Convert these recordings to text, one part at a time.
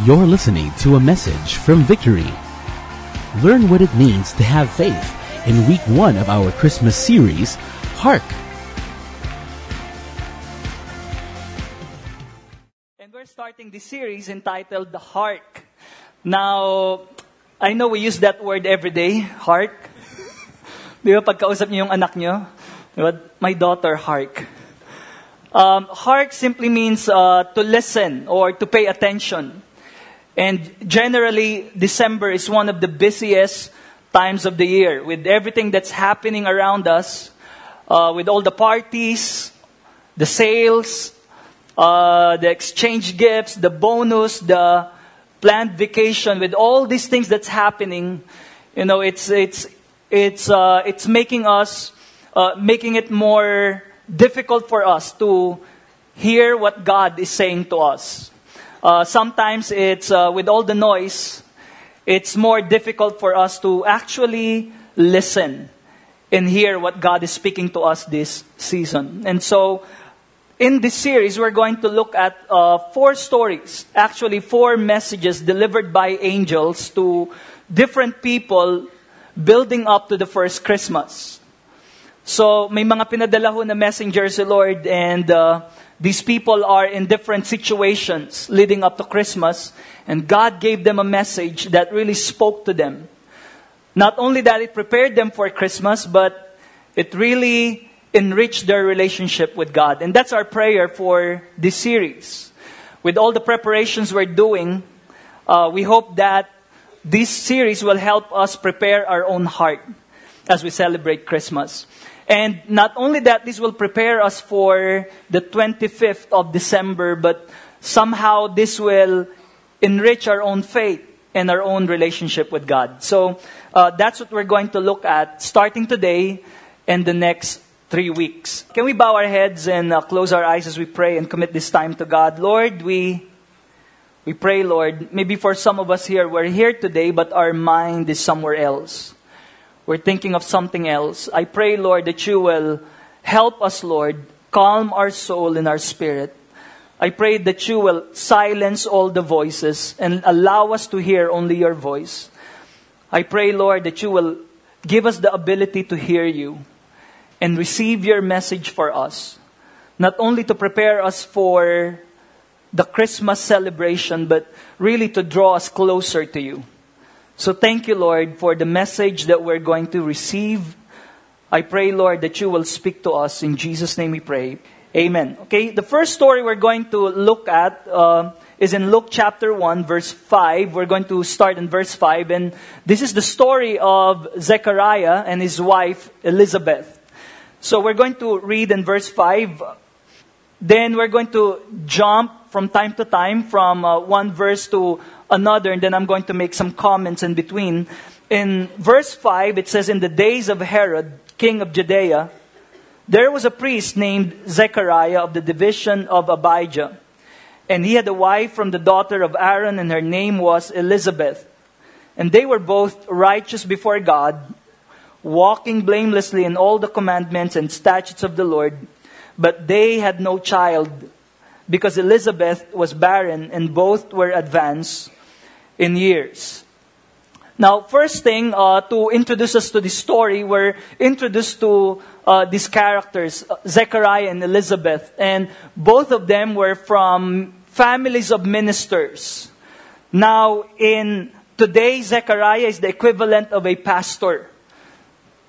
You're listening to a message from Victory. Learn what it means to have faith in week one of our Christmas series, Hark! And we're starting this series entitled The Hark. Now, I know we use that word every day, hark. Di ba pagkausap niyo yung anak niyo? My daughter, hark. Um, hark simply means uh, to listen or to pay attention. And generally, December is one of the busiest times of the year with everything that's happening around us, uh, with all the parties, the sales, uh, the exchange gifts, the bonus, the planned vacation, with all these things that's happening. You know, it's, it's, it's, uh, it's making us, uh, making it more difficult for us to hear what God is saying to us. Uh, sometimes it's uh, with all the noise, it's more difficult for us to actually listen and hear what God is speaking to us this season. And so, in this series, we're going to look at uh, four stories, actually, four messages delivered by angels to different people building up to the first Christmas. So, may mga pinadala ho na messengers si Lord and uh, these people are in different situations leading up to Christmas and God gave them a message that really spoke to them. Not only that it prepared them for Christmas, but it really enriched their relationship with God. And that's our prayer for this series. With all the preparations we're doing, uh, we hope that this series will help us prepare our own heart as we celebrate Christmas. And not only that, this will prepare us for the 25th of December, but somehow this will enrich our own faith and our own relationship with God. So uh, that's what we're going to look at starting today and the next three weeks. Can we bow our heads and uh, close our eyes as we pray and commit this time to God? Lord, we. We pray, Lord, maybe for some of us here, we're here today, but our mind is somewhere else. We're thinking of something else. I pray, Lord, that you will help us, Lord, calm our soul and our spirit. I pray that you will silence all the voices and allow us to hear only your voice. I pray, Lord, that you will give us the ability to hear you and receive your message for us. Not only to prepare us for the Christmas celebration, but really to draw us closer to you. So thank you, Lord, for the message that we're going to receive. I pray, Lord, that you will speak to us. In Jesus' name we pray. Amen. Okay, the first story we're going to look at uh, is in Luke chapter 1, verse 5. We're going to start in verse 5. And this is the story of Zechariah and his wife, Elizabeth. So we're going to read in verse 5. Then we're going to jump from time to time from uh, one verse to another, and then I'm going to make some comments in between. In verse 5, it says, In the days of Herod, king of Judea, there was a priest named Zechariah of the division of Abijah. And he had a wife from the daughter of Aaron, and her name was Elizabeth. And they were both righteous before God, walking blamelessly in all the commandments and statutes of the Lord. But they had no child because Elizabeth was barren and both were advanced in years. Now, first thing uh, to introduce us to this story, we're introduced to uh, these characters, uh, Zechariah and Elizabeth, and both of them were from families of ministers. Now, in today, Zechariah is the equivalent of a pastor.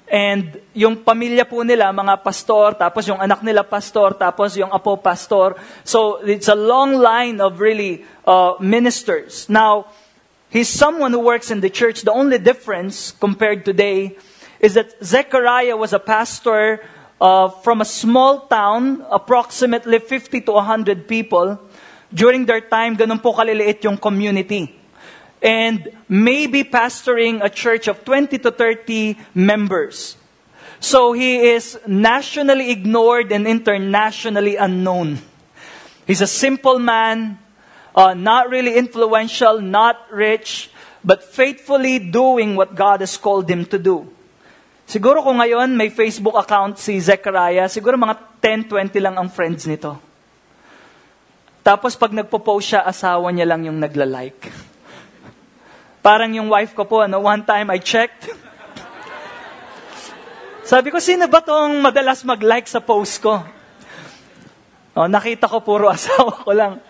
And yung pamilya po nila, mga pastor, tapos yung anak nila pastor, tapos yung apo pastor. So it's a long line of really uh, ministers. Now, he's someone who works in the church. The only difference compared today is that Zechariah was a pastor uh, from a small town, approximately 50 to 100 people. During their time, ganun po kaliliit yung community and maybe pastoring a church of 20 to 30 members. So he is nationally ignored and internationally unknown. He's a simple man, uh, not really influential, not rich, but faithfully doing what God has called him to do. Siguro kung ngayon may Facebook account si Zechariah, siguro mga 10, 20 lang ang friends nito. Tapos pag nagpo-post siya, asawa niya lang yung nagla-like. Parang yung wife ko po, ano, one time I checked. Sabi ko, sino ba tong madalas mag-like sa post ko? Oh, nakita ko puro asawa ko lang.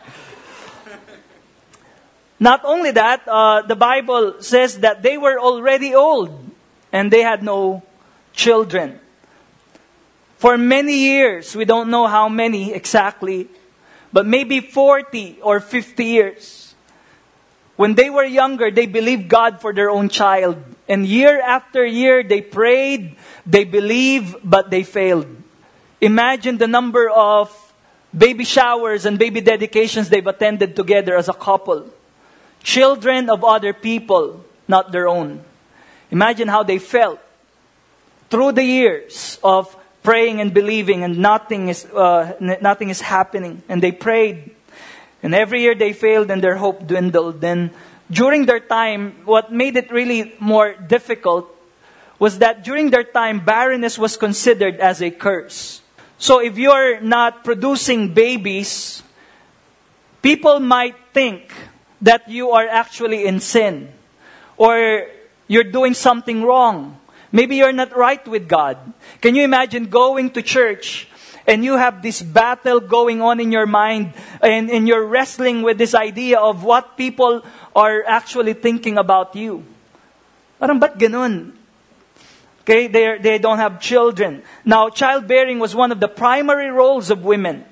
Not only that, uh, the Bible says that they were already old and they had no children. For many years, we don't know how many exactly, but maybe 40 or 50 years. When they were younger, they believed God for their own child. And year after year, they prayed, they believed, but they failed. Imagine the number of baby showers and baby dedications they've attended together as a couple. Children of other people, not their own. Imagine how they felt through the years of praying and believing and nothing is, uh, nothing is happening. And they prayed. And every year they failed and their hope dwindled. Then during their time, what made it really more difficult was that during their time, barrenness was considered as a curse. So if you're not producing babies, people might think that you are actually in sin or you're doing something wrong. Maybe you're not right with God. Can you imagine going to church and you have this battle going on in your mind and, and you're wrestling with this idea of what people are actually thinking about you? Parang ba't ganun? Okay, they they don't have children. Now, childbearing was one of the primary roles of women.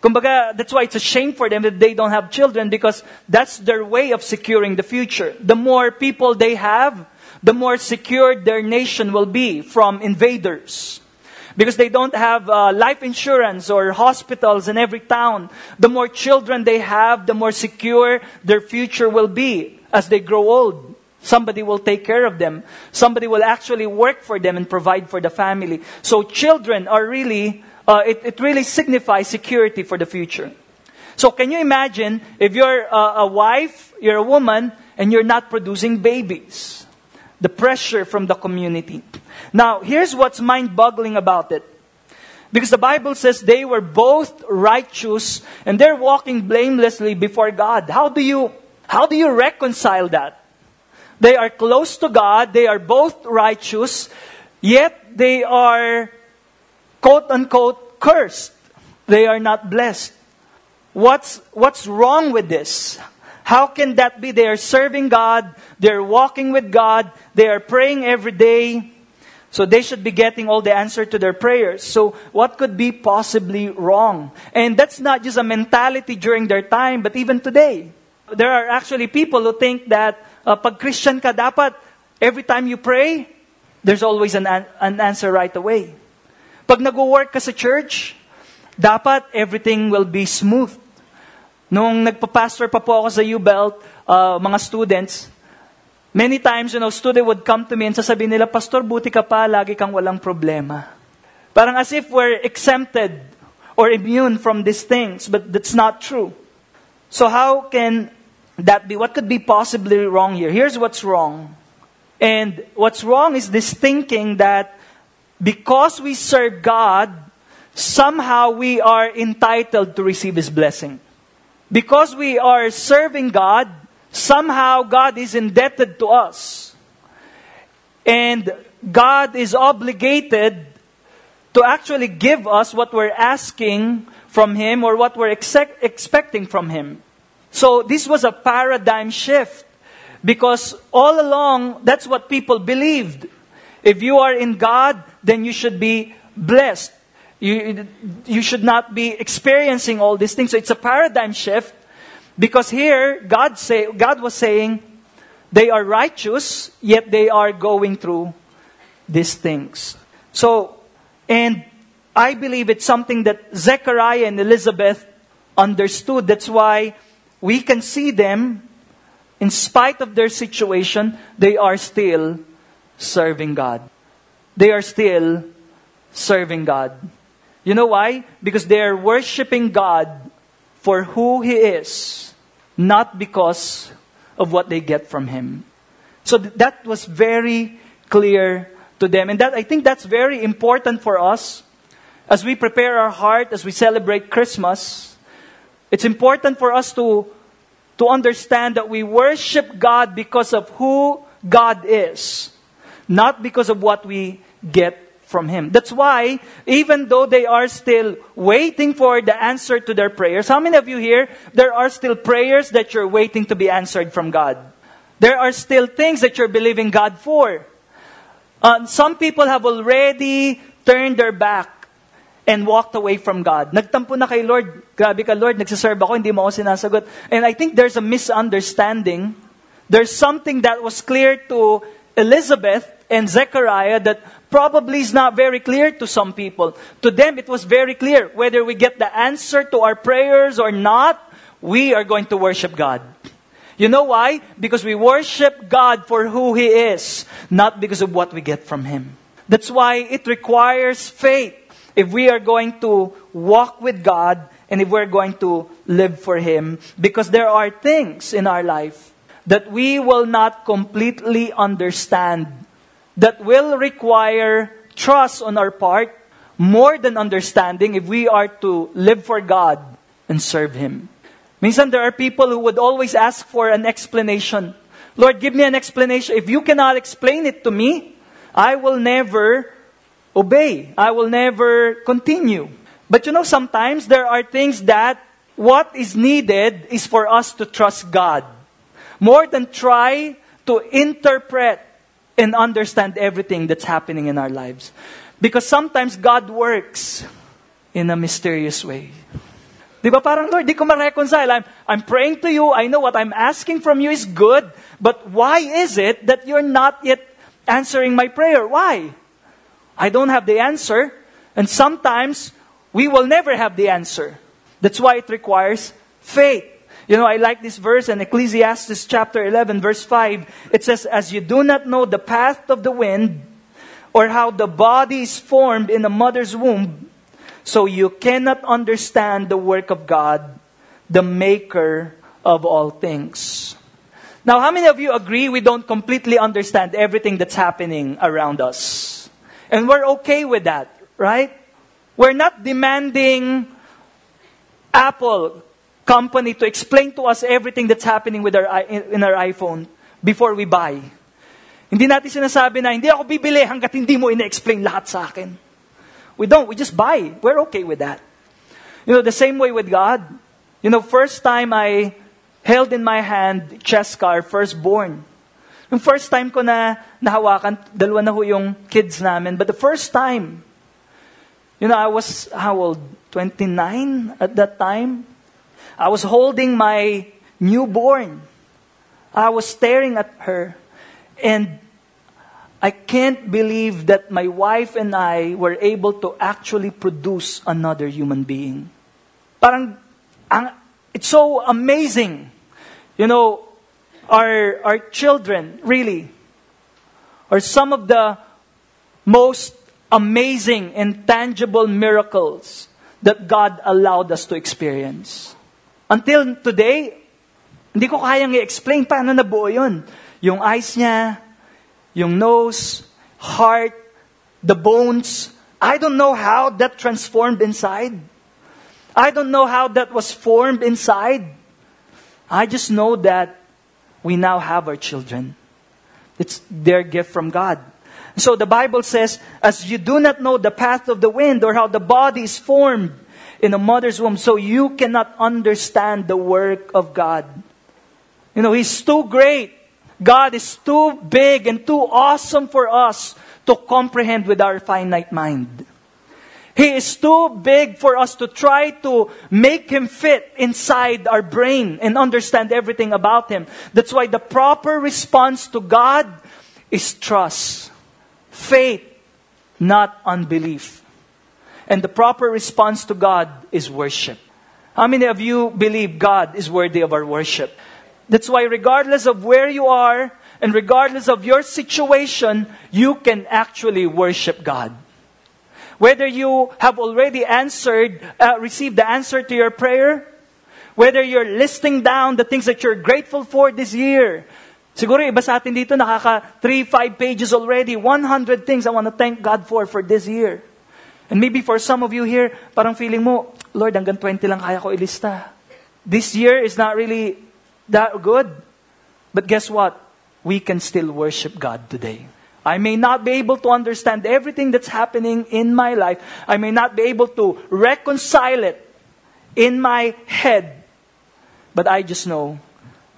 Kumbaga, that's why it's a shame for them that they don't have children because that's their way of securing the future. The more people they have, the more secure their nation will be from invaders. Because they don't have uh, life insurance or hospitals in every town. The more children they have, the more secure their future will be as they grow old. Somebody will take care of them. Somebody will actually work for them and provide for the family. So children are really, uh, it, it really signifies security for the future. So can you imagine if you're a, a wife, you're a woman, and you're not producing babies? the pressure from the community. Now, here's what's mind boggling about it. Because the Bible says they were both righteous and they're walking blamelessly before God. How do you, how do you reconcile that? They are close to God, they are both righteous, yet they are quote unquote cursed. They are not blessed. What's, what's wrong with this? How can that be? They are serving God, they're walking with God, they are praying every day. So they should be getting all the answer to their prayers. So what could be possibly wrong? And that's not just a mentality during their time, but even today. There are actually people who think that uh, pag Christian ka dapat, every time you pray, there's always an, an answer right away. Pag nag-work ka sa church, dapat everything will be smooth. Nung nagpa-pastor pa po ako sa U-Belt, uh, mga students, many times, you know, student would come to me and sasabihin nila, Pastor, buti ka pa, lagi kang walang problema. Parang as if we're exempted or immune from these things, but that's not true. So how can that be? What could be possibly wrong here? Here's what's wrong. And what's wrong is this thinking that because we serve God, somehow we are entitled to receive His blessing. Because we are serving God, somehow God is indebted to us. And God is obligated to actually give us what we're asking from Him or what we're expecting from Him. So this was a paradigm shift because all along that's what people believed. If you are in God, then you should be blessed. You, you should not be experiencing all these things. So it's a paradigm shift because here God say God was saying they are righteous, yet they are going through these things. So, and I believe it's something that Zechariah and Elizabeth understood. That's why we can see them, in spite of their situation, they are still serving God. They are still serving God. You know why? Because they are worshiping God for who He is, not because of what they get from Him. So that was very clear to them. And that, I think that's very important for us as we prepare our heart, as we celebrate Christmas. It's important for us to, to understand that we worship God because of who God is, not because of what we get from Him. That's why, even though they are still waiting for the answer to their prayers, how many of you here, there are still prayers that you're waiting to be answered from God? There are still things that you're believing God for. Uh, some people have already turned their back and walked away from God. Nagtampo na kay Lord, grabe ka Lord, nagsiserve ako, hindi mo ako sinasagot. And I think there's a misunderstanding. There's something that was clear to Elizabeth and Zechariah that probably is not very clear to some people. To them, it was very clear. Whether we get the answer to our prayers or not, we are going to worship God. You know why? Because we worship God for who He is, not because of what we get from Him. That's why it requires faith if we are going to walk with God and if we're going to live for Him. Because there are things in our life that we will not completely understand, that will require trust on our part more than understanding if we are to live for God and serve Him. Minsan there are people who would always ask for an explanation. Lord, give me an explanation. If you cannot explain it to me, I will never obey. I will never continue. But you know, sometimes there are things that what is needed is for us to trust God. More than try to interpret and understand everything that's happening in our lives. Because sometimes God works in a mysterious way. Di ba parang, Lord, di ko ma-reconcile. I'm, I'm praying to you. I know what I'm asking from you is good. But why is it that you're not yet answering my prayer? Why? I don't have the answer. And sometimes we will never have the answer. That's why it requires faith. You know, I like this verse in Ecclesiastes chapter 11, verse 5. It says, As you do not know the path of the wind, or how the body is formed in a mother's womb, so you cannot understand the work of God, the maker of all things. Now, how many of you agree we don't completely understand everything that's happening around us? And we're okay with that, right? We're not demanding Apple company to explain to us everything that's happening with our, in our iPhone before we buy. Hindi natin sinasabi na, hindi ako bibili hanggat hindi mo ina-explain lahat sa akin. We don't. We just buy. We're okay with that. You know, the same way with God. You know, first time I held in my hand Cheska, our firstborn. Yung first time ko na nahawakan, dalawa na ho yung kids namin. But the first time, you know, I was, how old? 29 at that time. I was holding my newborn. I was staring at her. And I can't believe that my wife and I were able to actually produce another human being. Parang, ang, it's so amazing. You know, our, our children, really, are some of the most amazing and tangible miracles that God allowed us to experience. Until today, hindi ko kayang i-explain paano nabuo yun. Yung eyes niya, yung nose, heart, the bones. I don't know how that transformed inside. I don't know how that was formed inside. I just know that we now have our children. It's their gift from God. So the Bible says, as you do not know the path of the wind or how the body is formed in a mother's womb, so you cannot understand the work of God. You know, He's too great. God is too big and too awesome for us to comprehend with our finite mind. He is too big for us to try to make him fit inside our brain and understand everything about him. That's why the proper response to God is trust, faith, not unbelief. And the proper response to God is worship. How many of you believe God is worthy of our worship? That's why, regardless of where you are and regardless of your situation, you can actually worship God. Whether you have already answered, uh, received the answer to your prayer, whether you're listing down the things that you're grateful for this year. Siguro iba sa atin dito nakaka 3, 5 pages already, 100 things I want to thank God for for this year. And maybe for some of you here, parang feeling mo, Lord, hanggang 20 lang kaya ko ilista. this year is not really that good. But guess what? We can still worship God today. I may not be able to understand everything that's happening in my life. I may not be able to reconcile it in my head. But I just know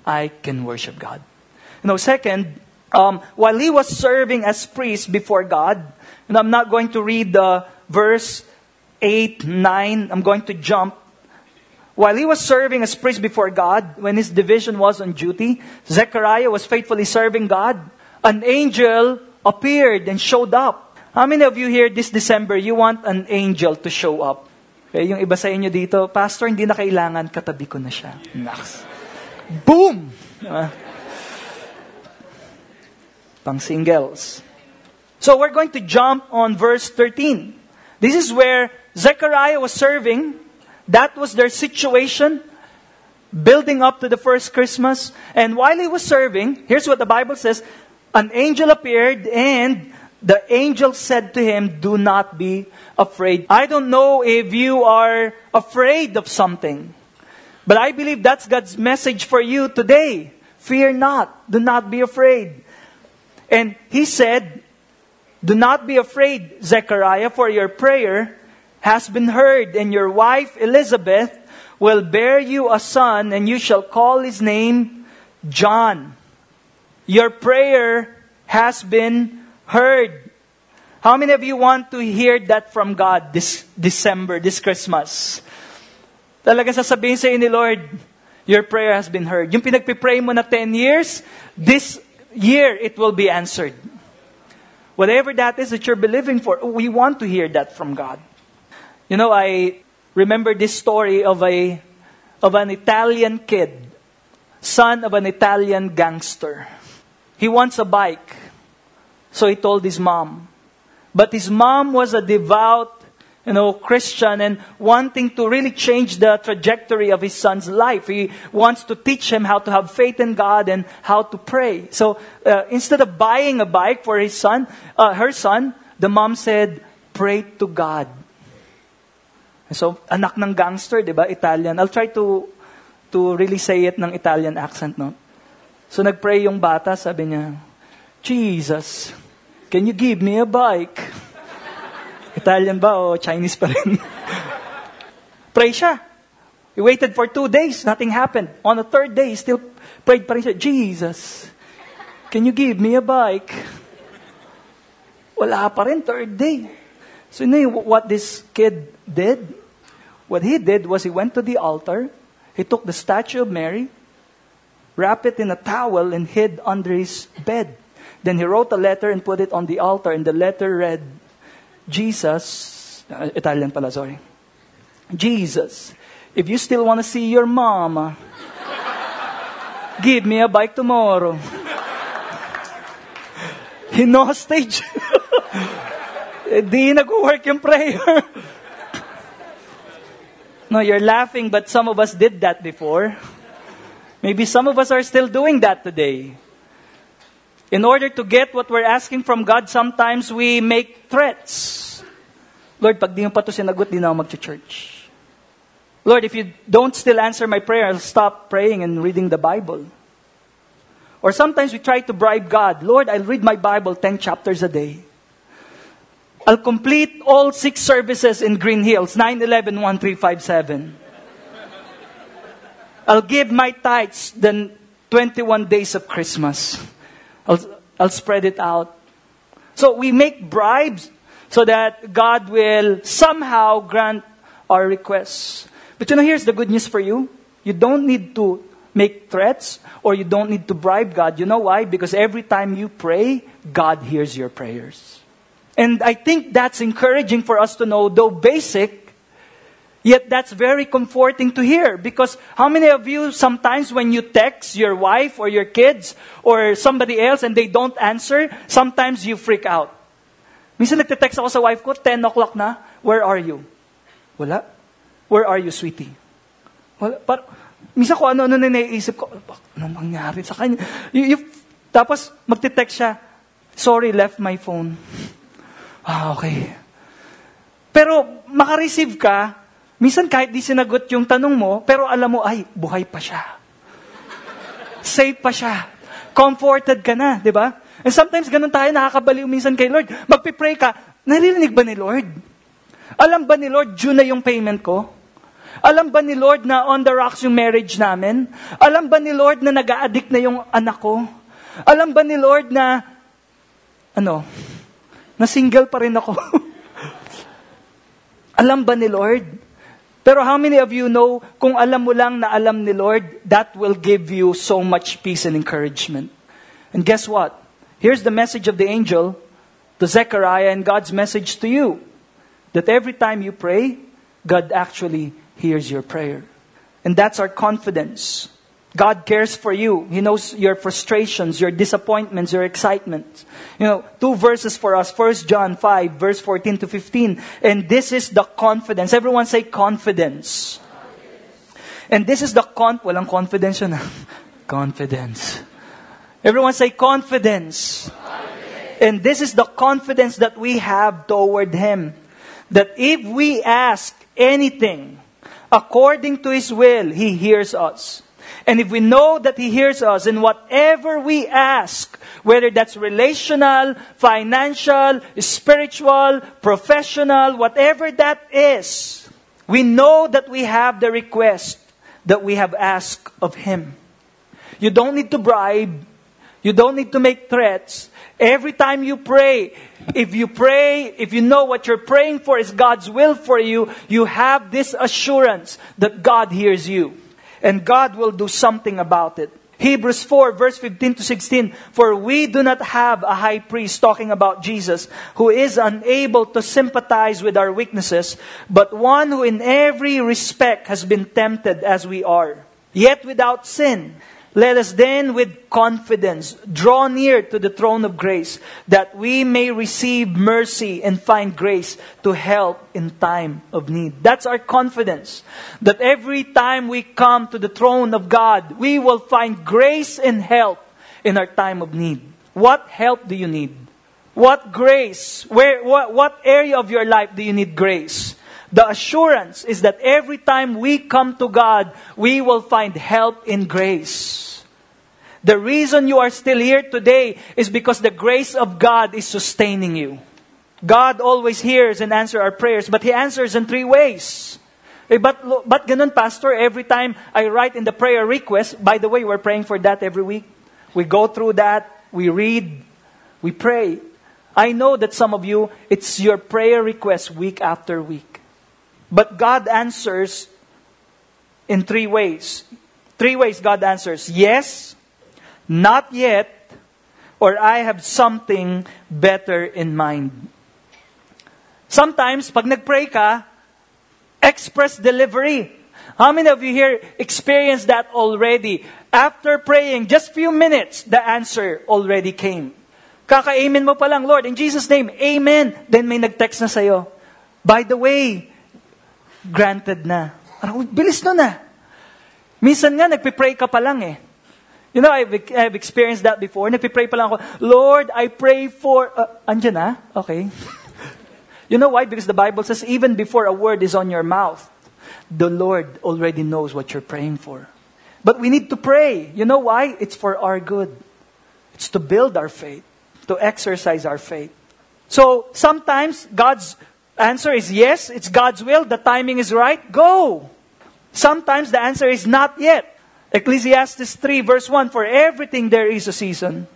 I can worship God. You know, second, um, while he was serving as priest before God, and I'm not going to read the verse 8, 9, I'm going to jump. While he was serving as priest before God, when his division was on duty, Zechariah was faithfully serving God. An angel appeared and showed up. How many of you here this December, you want an angel to show up? Okay, yung iba sa inyo dito, Pastor, hindi na kailangan, katabi ko na siya. Boom! Diba? Pang singles. So we're going to jump on verse 13. This is where Zechariah was serving. That was their situation, building up to the first Christmas. And while he was serving, here's what the Bible says an angel appeared, and the angel said to him, Do not be afraid. I don't know if you are afraid of something, but I believe that's God's message for you today. Fear not, do not be afraid. And he said, Do not be afraid, Zechariah, for your prayer has been heard, and your wife Elizabeth will bear you a son, and you shall call his name John. Your prayer has been heard. How many of you want to hear that from God this December, this Christmas? Talaga sasabihin sa ni Lord, your prayer has been heard. Yung pinagpipray mo na 10 years, this year it will be answered. Whatever that is that you're believing for, we want to hear that from God. You know, I remember this story of a of an Italian kid, son of an Italian gangster. He wants a bike. So he told his mom. But his mom was a devout you know, Christian and wanting to really change the trajectory of his son's life. He wants to teach him how to have faith in God and how to pray. So uh, instead of buying a bike for his son, uh, her son, the mom said, "Pray to God." So anak ng gangster, 'di ba? Italian. I'll try to to really say it ng Italian accent, no. So nagpray yung bata, sabi niya, Jesus, can you give me a bike? Italian ba o Chinese pa rin? Pray siya. He waited for two days. Nothing happened. On the third day, he still prayed pa rin siya. Jesus, can you give me a bike? Wala pa rin, third day. So you know what this kid did? What he did was he went to the altar, he took the statue of Mary, wrapped it in a towel, and hid under his bed. Then he wrote a letter and put it on the altar, and the letter read, Jesus, uh, Italian pala, sorry. Jesus, if you still want to see your mama, give me a bike tomorrow. no stage. Di nag-work yung prayer. no, you're laughing, but some of us did that before. Maybe some of us are still doing that today. In order to get what we're asking from God, sometimes we make threats. Lord, pag di mo pa to sinagot, di na ako mag-church. Lord, if you don't still answer my prayer, I'll stop praying and reading the Bible. Or sometimes we try to bribe God. Lord, I'll read my Bible 10 chapters a day. I'll complete all six services in Green Hills, 9, 11, 1, 3, 5, 7. I'll give my tithes the 21 days of Christmas. I'll, I'll spread it out. So we make bribes so that God will somehow grant our requests. But you know, here's the good news for you. You don't need to make threats or you don't need to bribe God. You know why? Because every time you pray, God hears your prayers. And I think that's encouraging for us to know, though basic, Yet that's very comforting to hear because how many of you sometimes when you text your wife or your kids or somebody else and they don't answer, sometimes you freak out. Minsan nagte-text ako sa wife ko, 10 o'clock na, where are you? Wala. Where are you, sweetie? Wala. Par, minsan ko ano-ano na naiisip ko, ano mangyari sa kanya? You, you, tapos magte-text siya, sorry, left my phone. Ah, okay. Pero makareceive ka, Minsan kahit di sinagot yung tanong mo, pero alam mo, ay, buhay pa siya. Safe pa siya. Comforted ka na, di ba? And sometimes ganun tayo, nakakabaliw minsan kay Lord. Magpipray ka, naririnig ba ni Lord? Alam ba ni Lord, June na yung payment ko? Alam ba ni Lord na on the rocks yung marriage namin? Alam ba ni Lord na nag addict na yung anak ko? Alam ba ni Lord na, ano, na single pa rin ako? alam ba ni Lord? Pero how many of you know, kung alam mo lang na alam ni Lord, that will give you so much peace and encouragement. And guess what? Here's the message of the angel to Zechariah and God's message to you. That every time you pray, God actually hears your prayer. And that's our confidence. God cares for you. He knows your frustrations, your disappointments, your excitement. You know, two verses for us. First John 5, verse 14 to 15. And this is the confidence. Everyone say confidence. And this is the con... Walang confidence yun. Ah. confidence. Everyone say confidence. confidence. And this is the confidence that we have toward Him. That if we ask anything according to His will, He hears us. And if we know that He hears us in whatever we ask, whether that's relational, financial, spiritual, professional, whatever that is, we know that we have the request that we have asked of Him. You don't need to bribe. You don't need to make threats. Every time you pray, if you pray, if you know what you're praying for is God's will for you, you have this assurance that God hears you and God will do something about it. Hebrews 4, verse 15 to 16. For we do not have a high priest, talking about Jesus, who is unable to sympathize with our weaknesses, but one who in every respect has been tempted as we are, yet without sin. Let us then with confidence draw near to the throne of grace that we may receive mercy and find grace to help in time of need. That's our confidence. That every time we come to the throne of God, we will find grace and help in our time of need. What help do you need? What grace? Where, what, what area of your life do you need grace? The assurance is that every time we come to God, we will find help in grace. The reason you are still here today is because the grace of God is sustaining you. God always hears and answers our prayers, but He answers in three ways. Eh, but, but ganun, Pastor, every time I write in the prayer request, by the way, we're praying for that every week. We go through that, we read, we pray. I know that some of you, it's your prayer request week after week. But God answers in three ways. Three ways God answers yes, not yet, or I have something better in mind. Sometimes, pag nagpray ka, express delivery. How many of you here experienced that already? After praying, just few minutes, the answer already came. Kaka-amen mo pa lang, Lord, in Jesus' name, amen. Then may nag-text na sa'yo. By the way, granted na. Bilis no na. Minsan nga, nagpipray ka pa lang eh. You know, I've, I've experienced that before. Nagpipray pa lang ako, Lord, I pray for... Uh, andyan na? Okay. you know why? Because the Bible says even before a word is on your mouth, the Lord already knows what you're praying for. But we need to pray. You know why? It's for our good. It's to build our faith, to exercise our faith. So sometimes God's answer is yes, it's God's will, the timing is right, go. Sometimes the answer is not yet. Ecclesiastes 3, verse 1 For everything there is a season,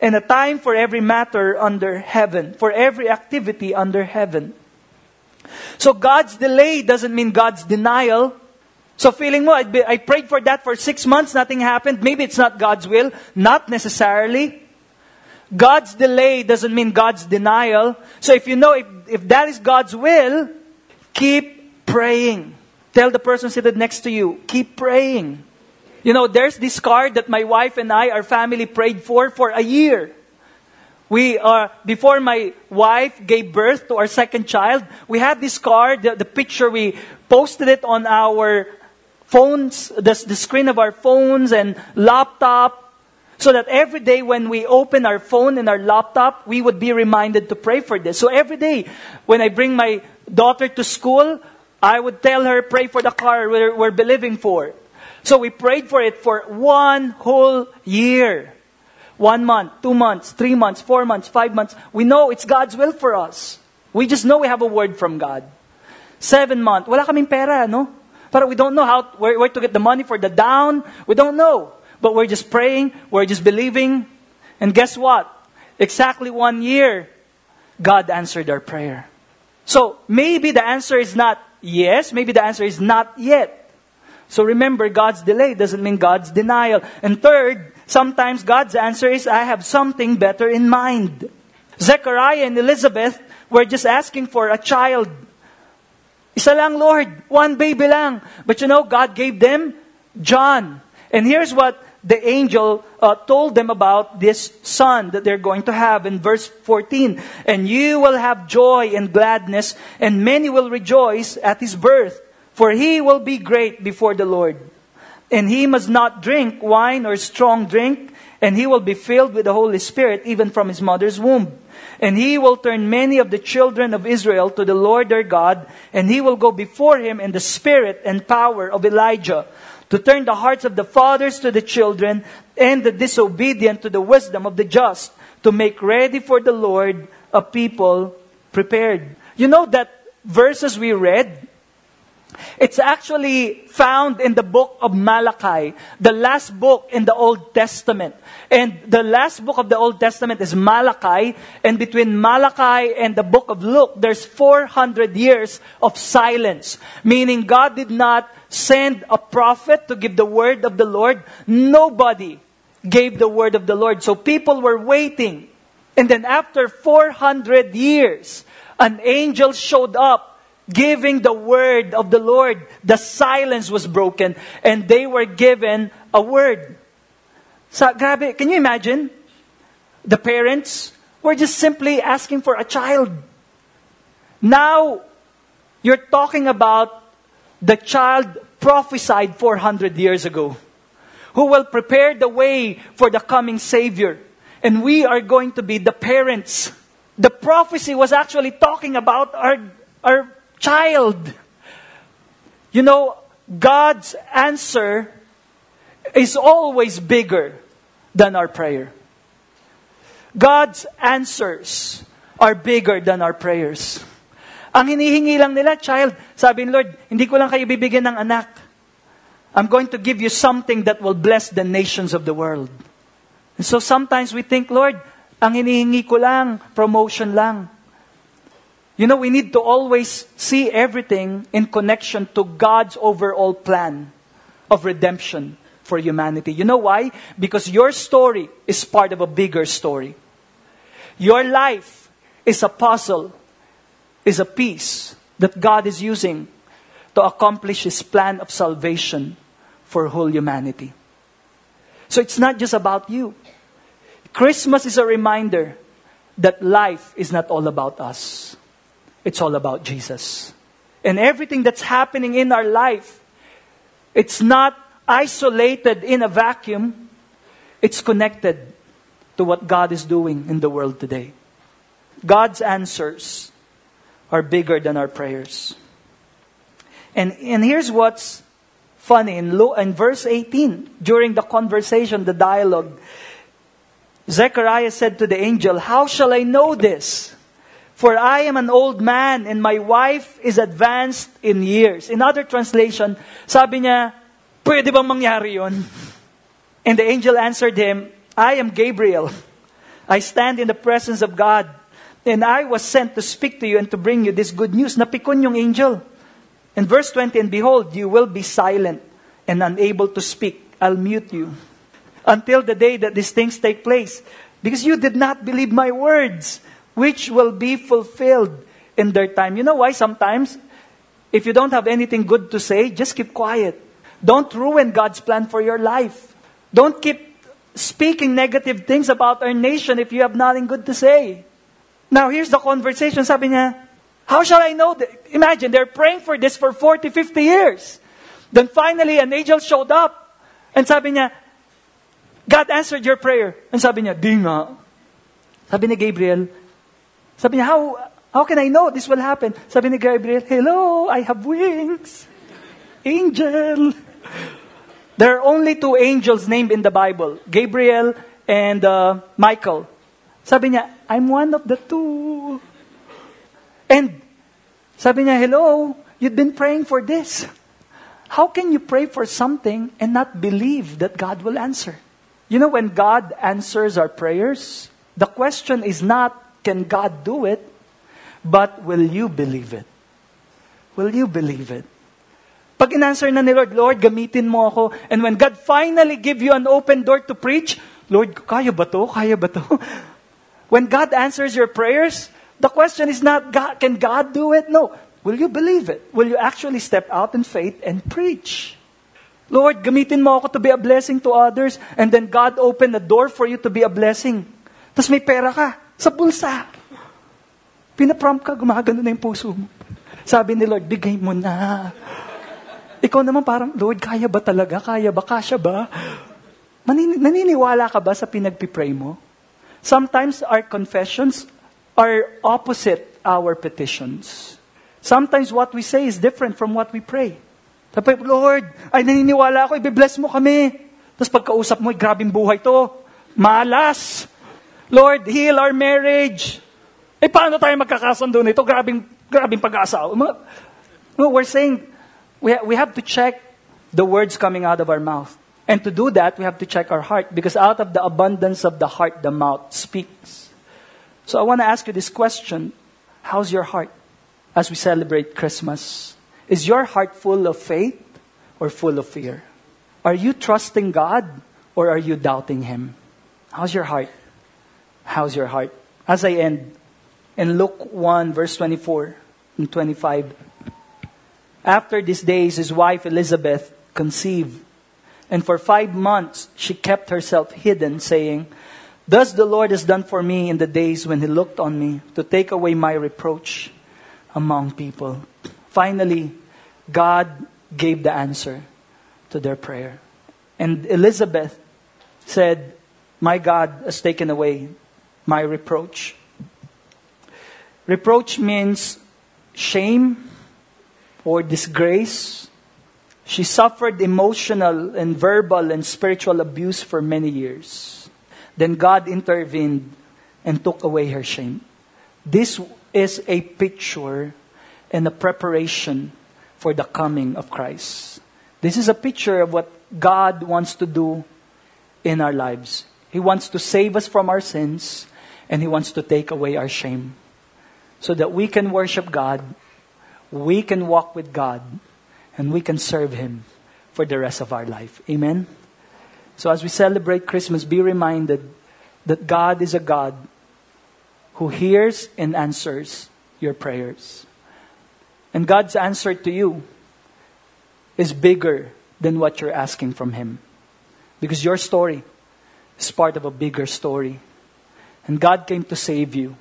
and a time for every matter under heaven, for every activity under heaven. So God's delay doesn't mean God's denial. So feeling mo, I prayed for that for six months, nothing happened. Maybe it's not God's will. Not necessarily. God's delay doesn't mean God's denial. So if you know if, if that is God's will, keep praying. Tell the person seated next to you, keep praying. You know, there's this card that my wife and I, our family, prayed for for a year. We are, uh, before my wife gave birth to our second child, we had this card, the, the picture, we posted it on our phones, the, the screen of our phones and laptop, so that every day when we open our phone and our laptop, we would be reminded to pray for this. So every day when I bring my daughter to school, I would tell her, pray for the car we're, we're believing for. So we prayed for it for one whole year. One month, two months, three months, four months, five months. We know it's God's will for us. We just know we have a word from God. Seven months. Wala kaming pera, no? But we don't know how, where, where to get the money for the down. We don't know. But we're just praying. We're just believing. And guess what? Exactly one year, God answered our prayer. So maybe the answer is not yes. Maybe the answer is not yet. So remember, God's delay doesn't mean God's denial. And third, sometimes God's answer is, I have something better in mind. Zechariah and Elizabeth were just asking for a child. Isa lang, Lord. One baby lang. But you know, God gave them John. And here's what the angel uh, told them about this son that they're going to have in verse 14. And you will have joy and gladness, and many will rejoice at his birth, for he will be great before the Lord. And he must not drink wine or strong drink, and he will be filled with the Holy Spirit even from his mother's womb. And he will turn many of the children of Israel to the Lord their God, and he will go before him in the spirit and power of Elijah, to turn the hearts of the fathers to the children, and the disobedient to the wisdom of the just, to make ready for the Lord a people prepared. You know that verses we read, it's actually found in the book of Malachi, the last book in the Old Testament. And the last book of the Old Testament is Malachi. And between Malachi and the book of Luke, there's 400 years of silence. Meaning God did not send a prophet to give the word of the Lord. Nobody gave the word of the Lord. So people were waiting. And then after 400 years, an angel showed up giving the word of the Lord. The silence was broken and they were given a word. So, grabe, can you imagine? The parents were just simply asking for a child. Now, you're talking about the child prophesied 400 years ago, who will prepare the way for the coming Savior. And we are going to be the parents. The prophecy was actually talking about our, our child. You know, God's answer is always bigger than our prayer. God's answers are bigger than our prayers. Ang hinihingi lang nila, child, sabi ni Lord, hindi ko lang kayo bibigyan ng anak. I'm going to give you something that will bless the nations of the world. And so sometimes we think, Lord, ang hinihingi ko lang, promotion lang. You know, we need to always see everything in connection to God's overall plan of redemption for humanity. You know why? Because your story is part of a bigger story. Your life is a puzzle, is a piece that God is using to accomplish His plan of salvation for whole humanity. So it's not just about you. Christmas is a reminder that life is not all about us. It's all about Jesus. And everything that's happening in our life, it's not isolated in a vacuum. It's connected to what God is doing in the world today. God's answers are bigger than our prayers. And, and here's what's funny. In, in verse 18, during the conversation, the dialogue, Zechariah said to the angel, How shall I know this? For I am an old man and my wife is advanced in years. In other translation, sabi niya, pwede bang mangyari yon? And the angel answered him, I am Gabriel. I stand in the presence of God. And I was sent to speak to you and to bring you this good news. Napikon yung angel. In verse 20, and behold, you will be silent and unable to speak. I'll mute you until the day that these things take place. Because you did not believe my words which will be fulfilled in their time. You know why sometimes, if you don't have anything good to say, just keep quiet. Don't ruin God's plan for your life. Don't keep speaking negative things about our nation if you have nothing good to say. Now, here's the conversation. Sabi niya, how shall I know? Imagine, they're praying for this for 40, 50 years. Then finally, an angel showed up. And sabi niya, God answered your prayer. And sabi niya, di nga. Sabi ni Gabriel, sabi niya, how, How can I know this will happen? Sabi ni Gabriel, Hello, I have wings. Angel. There are only two angels named in the Bible, Gabriel and uh, Michael. Sabi niya, I'm one of the two. And sabi niya, hello, you've been praying for this. How can you pray for something and not believe that God will answer? You know, when God answers our prayers, the question is not, can God do it? But will you believe it? Will you believe it? Pag in-answer na ni Lord, Lord, gamitin mo ako. And when God finally give you an open door to preach, Lord, kaya ba to? Kaya ba to? When God answers your prayers, the question is not, God, can God do it? No. Will you believe it? Will you actually step out in faith and preach? Lord, gamitin mo ako to be a blessing to others. And then God opened the door for you to be a blessing. Tapos may pera ka sa bulsa. Pinaprompt ka, gumagano na yung puso mo. Sabi ni Lord, bigay mo na. Ikaw naman parang, Lord, kaya ba talaga? Kaya ba? Kasya ba? Manini- naniniwala ka ba sa pinagpipray mo? Sometimes our confessions are opposite our petitions. Sometimes what we say is different from what we pray. Sabi, Lord, ay naniniwala ako, i-bless mo kami. Tapos pagkausap mo, grabing buhay to. Malas. Lord, heal our marriage. Eh, paano tayo magkakasundo nito? Grabing, grabing pag-aasawa. No, we're saying, we, ha- we have to check the words coming out of our mouth. And to do that, we have to check our heart because out of the abundance of the heart, the mouth speaks. So I want to ask you this question How's your heart as we celebrate Christmas? Is your heart full of faith or full of fear? Are you trusting God or are you doubting Him? How's your heart? How's your heart? As I end, in Luke 1, verse 24 and 25, after these days, his wife Elizabeth conceived. And for five months she kept herself hidden, saying, Thus the Lord has done for me in the days when he looked on me to take away my reproach among people. Finally, God gave the answer to their prayer. And Elizabeth said, My God has taken away my reproach. Reproach means shame or disgrace. She suffered emotional and verbal and spiritual abuse for many years. Then God intervened and took away her shame. This is a picture and a preparation for the coming of Christ. This is a picture of what God wants to do in our lives. He wants to save us from our sins and He wants to take away our shame so that we can worship God, we can walk with God, and we can serve Him for the rest of our life. Amen? So as we celebrate Christmas, be reminded that God is a God who hears and answers your prayers. And God's answer to you is bigger than what you're asking from Him. Because your story is part of a bigger story. And God came to save you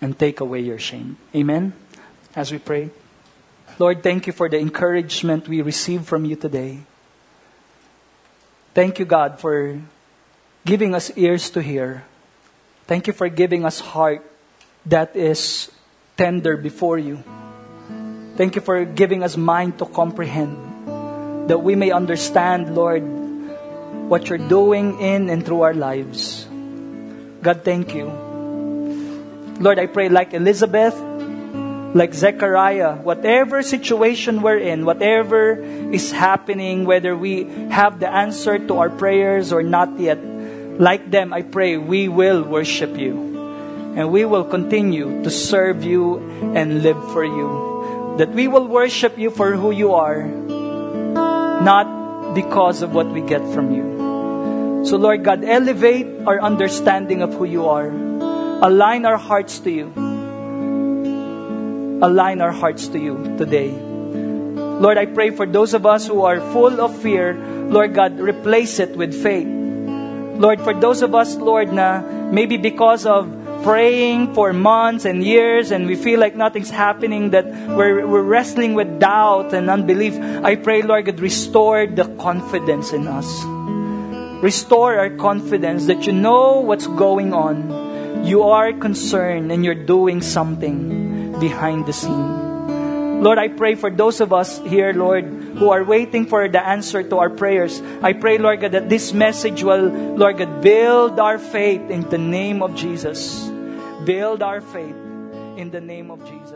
and take away your shame. Amen? As we pray. Lord, thank you for the encouragement we receive from you today. Thank you, God, for giving us ears to hear. Thank you for giving us heart that is tender before you. Thank you for giving us mind to comprehend that we may understand, Lord, what you're doing in and through our lives. God, thank you. Lord, I pray like Elizabeth, like Zechariah, whatever situation we're in, whatever is happening, whether we have the answer to our prayers or not yet, like them, I pray we will worship you. And we will continue to serve you and live for you. That we will worship you for who you are, not because of what we get from you. So, Lord God, elevate our understanding of who you are. Align our hearts to you. Align our hearts to you today. Lord, I pray for those of us who are full of fear, Lord God, replace it with faith. Lord, for those of us, Lord, na maybe because of praying for months and years and we feel like nothing's happening, that we're, we're wrestling with doubt and unbelief, I pray, Lord, God, restore the confidence in us. Restore our confidence that you know what's going on, you are concerned and you're doing something behind the scene. Lord, I pray for those of us here, Lord, who are waiting for the answer to our prayers. I pray, Lord God, that this message will, Lord God, build our faith in the name of Jesus. Build our faith in the name of Jesus.